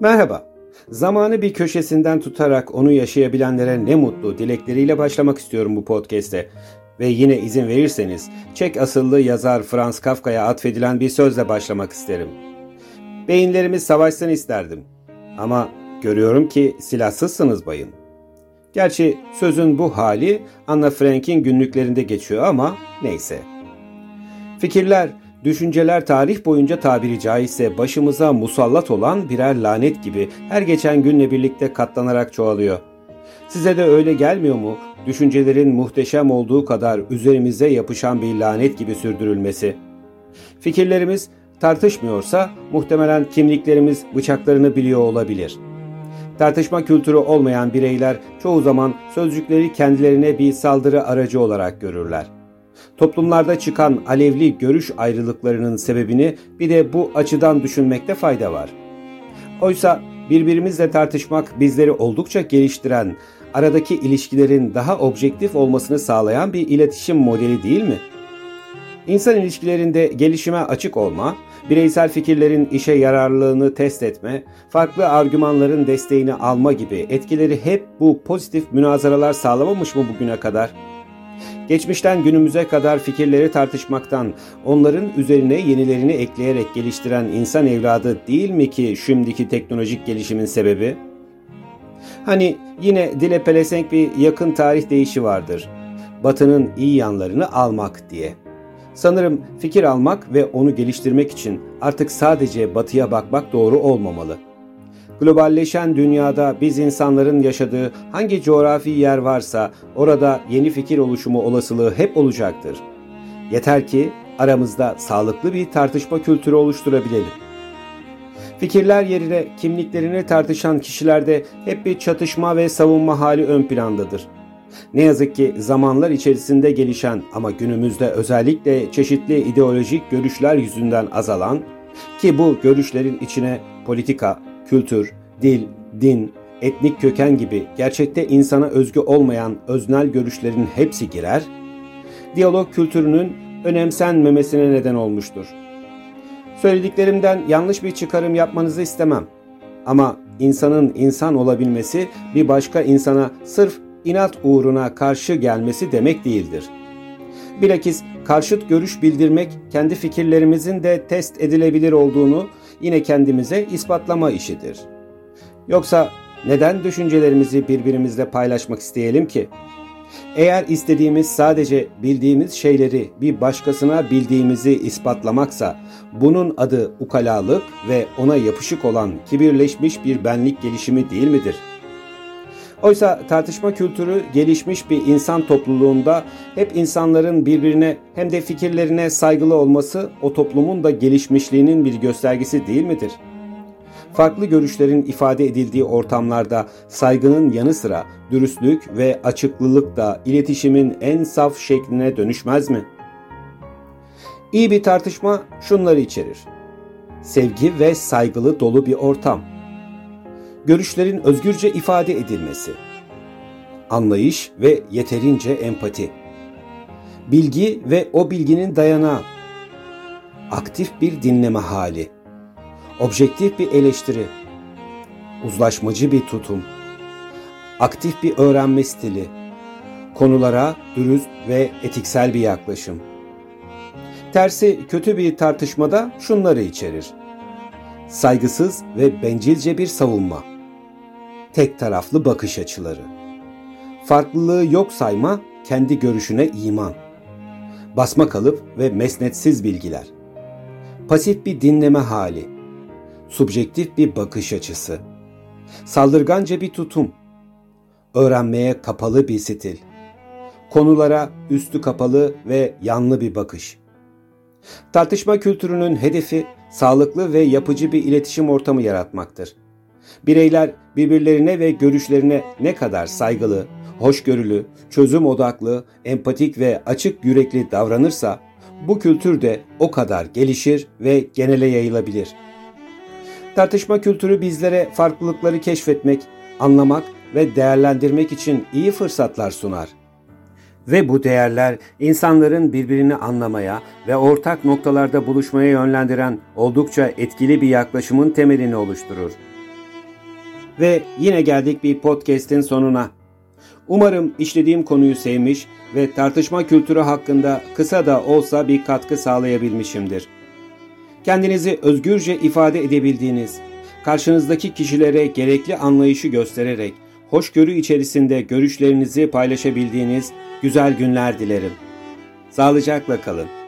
Merhaba. Zamanı bir köşesinden tutarak onu yaşayabilenlere ne mutlu dilekleriyle başlamak istiyorum bu podcast'te. Ve yine izin verirseniz Çek asıllı yazar Franz Kafka'ya atfedilen bir sözle başlamak isterim. Beyinlerimiz savaşsın isterdim. Ama görüyorum ki silahsızsınız bayım. Gerçi sözün bu hali Anna Frank'in günlüklerinde geçiyor ama neyse. Fikirler, düşünceler tarih boyunca tabiri caizse başımıza musallat olan birer lanet gibi her geçen günle birlikte katlanarak çoğalıyor. Size de öyle gelmiyor mu? Düşüncelerin muhteşem olduğu kadar üzerimize yapışan bir lanet gibi sürdürülmesi. Fikirlerimiz tartışmıyorsa muhtemelen kimliklerimiz bıçaklarını biliyor olabilir. Tartışma kültürü olmayan bireyler çoğu zaman sözcükleri kendilerine bir saldırı aracı olarak görürler. Toplumlarda çıkan alevli görüş ayrılıklarının sebebini bir de bu açıdan düşünmekte fayda var. Oysa birbirimizle tartışmak bizleri oldukça geliştiren, aradaki ilişkilerin daha objektif olmasını sağlayan bir iletişim modeli değil mi? İnsan ilişkilerinde gelişime açık olma, bireysel fikirlerin işe yararlılığını test etme, farklı argümanların desteğini alma gibi etkileri hep bu pozitif münazaralar sağlamamış mı bugüne kadar? Geçmişten günümüze kadar fikirleri tartışmaktan, onların üzerine yenilerini ekleyerek geliştiren insan evladı değil mi ki şimdiki teknolojik gelişimin sebebi? Hani yine dile pelesenk bir yakın tarih deyişi vardır. Batının iyi yanlarını almak diye. Sanırım fikir almak ve onu geliştirmek için artık sadece batıya bakmak doğru olmamalı. Globalleşen dünyada biz insanların yaşadığı hangi coğrafi yer varsa orada yeni fikir oluşumu olasılığı hep olacaktır. Yeter ki aramızda sağlıklı bir tartışma kültürü oluşturabilelim. Fikirler yerine kimliklerini tartışan kişilerde hep bir çatışma ve savunma hali ön plandadır. Ne yazık ki zamanlar içerisinde gelişen ama günümüzde özellikle çeşitli ideolojik görüşler yüzünden azalan ki bu görüşlerin içine politika, kültür, dil, din, etnik köken gibi gerçekte insana özgü olmayan öznel görüşlerin hepsi girer, diyalog kültürünün önemsenmemesine neden olmuştur. Söylediklerimden yanlış bir çıkarım yapmanızı istemem. Ama insanın insan olabilmesi bir başka insana sırf inat uğruna karşı gelmesi demek değildir. Bilakis karşıt görüş bildirmek kendi fikirlerimizin de test edilebilir olduğunu yine kendimize ispatlama işidir. Yoksa neden düşüncelerimizi birbirimizle paylaşmak isteyelim ki? Eğer istediğimiz sadece bildiğimiz şeyleri bir başkasına bildiğimizi ispatlamaksa bunun adı ukalalık ve ona yapışık olan kibirleşmiş bir benlik gelişimi değil midir? Oysa tartışma kültürü gelişmiş bir insan topluluğunda hep insanların birbirine hem de fikirlerine saygılı olması o toplumun da gelişmişliğinin bir göstergesi değil midir?'' farklı görüşlerin ifade edildiği ortamlarda saygının yanı sıra dürüstlük ve açıklılık da iletişimin en saf şekline dönüşmez mi? İyi bir tartışma şunları içerir. Sevgi ve saygılı dolu bir ortam. Görüşlerin özgürce ifade edilmesi. Anlayış ve yeterince empati. Bilgi ve o bilginin dayanağı. Aktif bir dinleme hali objektif bir eleştiri, uzlaşmacı bir tutum, aktif bir öğrenme stili, konulara dürüst ve etiksel bir yaklaşım. Tersi kötü bir tartışmada şunları içerir. Saygısız ve bencilce bir savunma. Tek taraflı bakış açıları. Farklılığı yok sayma, kendi görüşüne iman. Basma kalıp ve mesnetsiz bilgiler. Pasif bir dinleme hali subjektif bir bakış açısı, saldırganca bir tutum, öğrenmeye kapalı bir stil, konulara üstü kapalı ve yanlı bir bakış. Tartışma kültürünün hedefi sağlıklı ve yapıcı bir iletişim ortamı yaratmaktır. Bireyler birbirlerine ve görüşlerine ne kadar saygılı, hoşgörülü, çözüm odaklı, empatik ve açık yürekli davranırsa bu kültür de o kadar gelişir ve genele yayılabilir.'' Tartışma kültürü bizlere farklılıkları keşfetmek, anlamak ve değerlendirmek için iyi fırsatlar sunar. Ve bu değerler insanların birbirini anlamaya ve ortak noktalarda buluşmaya yönlendiren oldukça etkili bir yaklaşımın temelini oluşturur. Ve yine geldik bir podcast'in sonuna. Umarım işlediğim konuyu sevmiş ve tartışma kültürü hakkında kısa da olsa bir katkı sağlayabilmişimdir. Kendinizi özgürce ifade edebildiğiniz, karşınızdaki kişilere gerekli anlayışı göstererek hoşgörü içerisinde görüşlerinizi paylaşabildiğiniz güzel günler dilerim. Sağlıcakla kalın.